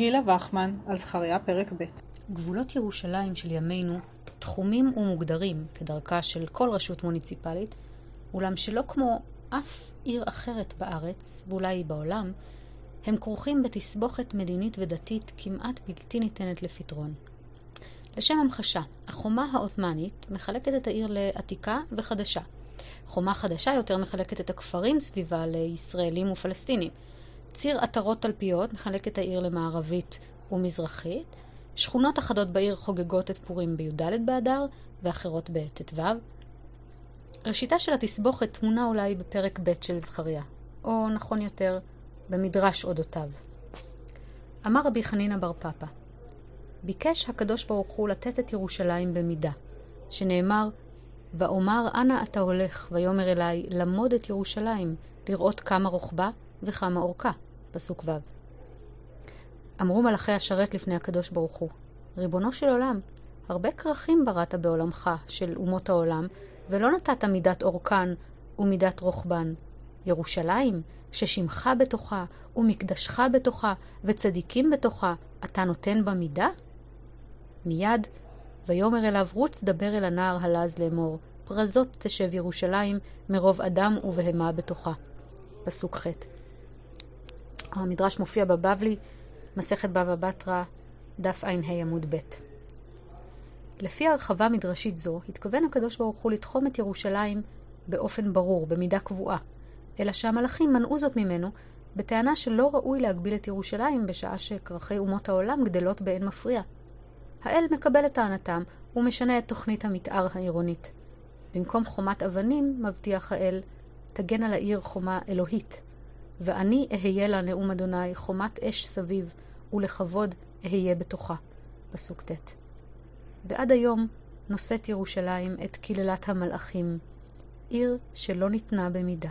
גילה וחמן, על זכריה פרק ב' גבולות ירושלים של ימינו תחומים ומוגדרים כדרכה של כל רשות מוניציפלית, אולם שלא כמו אף עיר אחרת בארץ, ואולי בעולם, הם כרוכים בתסבוכת מדינית ודתית כמעט בלתי ניתנת לפתרון. לשם המחשה, החומה העות'מאנית מחלקת את העיר לעתיקה וחדשה. חומה חדשה יותר מחלקת את הכפרים סביבה לישראלים ופלסטינים. ציר עטרות תלפיות מחלק את העיר למערבית ומזרחית. שכונות אחדות בעיר חוגגות את פורים בי"ד באדר ואחרות בט"ו. ראשיתה של התסבוכת תמונה אולי בפרק ב' של זכריה, או נכון יותר, במדרש אודותיו. אמר רבי חנינא בר פפא, ביקש הקדוש ברוך הוא לתת את ירושלים במידה, שנאמר, ואומר אנה אתה הולך, ויאמר אלי, למוד את ירושלים, לראות כמה רוחבה וכמה אורכה. פסוק ו'. אמרו מלאכי השרת לפני הקדוש ברוך הוא, ריבונו של עולם, הרבה כרכים בראת בעולמך של אומות העולם, ולא נתת מידת אורכן ומידת רוחבן. ירושלים, ששמך בתוכה, ומקדשך בתוכה, וצדיקים בתוכה, אתה נותן בה מידה? מיד, ויאמר אליו רוץ דבר אל הנער הלז לאמור, פרזות תשב ירושלים מרוב אדם ובהמה בתוכה. פסוק ח' המדרש מופיע בבבלי, מסכת בבא בתרא, דף ע"ה עמוד ב'. לפי הרחבה מדרשית זו, התכוון הקדוש ברוך הוא לתחום את ירושלים באופן ברור, במידה קבועה, אלא שהמלאכים מנעו זאת ממנו, בטענה שלא ראוי להגביל את ירושלים בשעה שכרכי אומות העולם גדלות באין מפריע. האל מקבל את טענתם ומשנה את תוכנית המתאר העירונית. במקום חומת אבנים, מבטיח האל, תגן על העיר חומה אלוהית. ואני אהיה לה נאום אדוני חומת אש סביב, ולכבוד אהיה בתוכה. פסוק ט'. ועד היום נושאת ירושלים את קללת המלאכים, עיר שלא ניתנה במידה.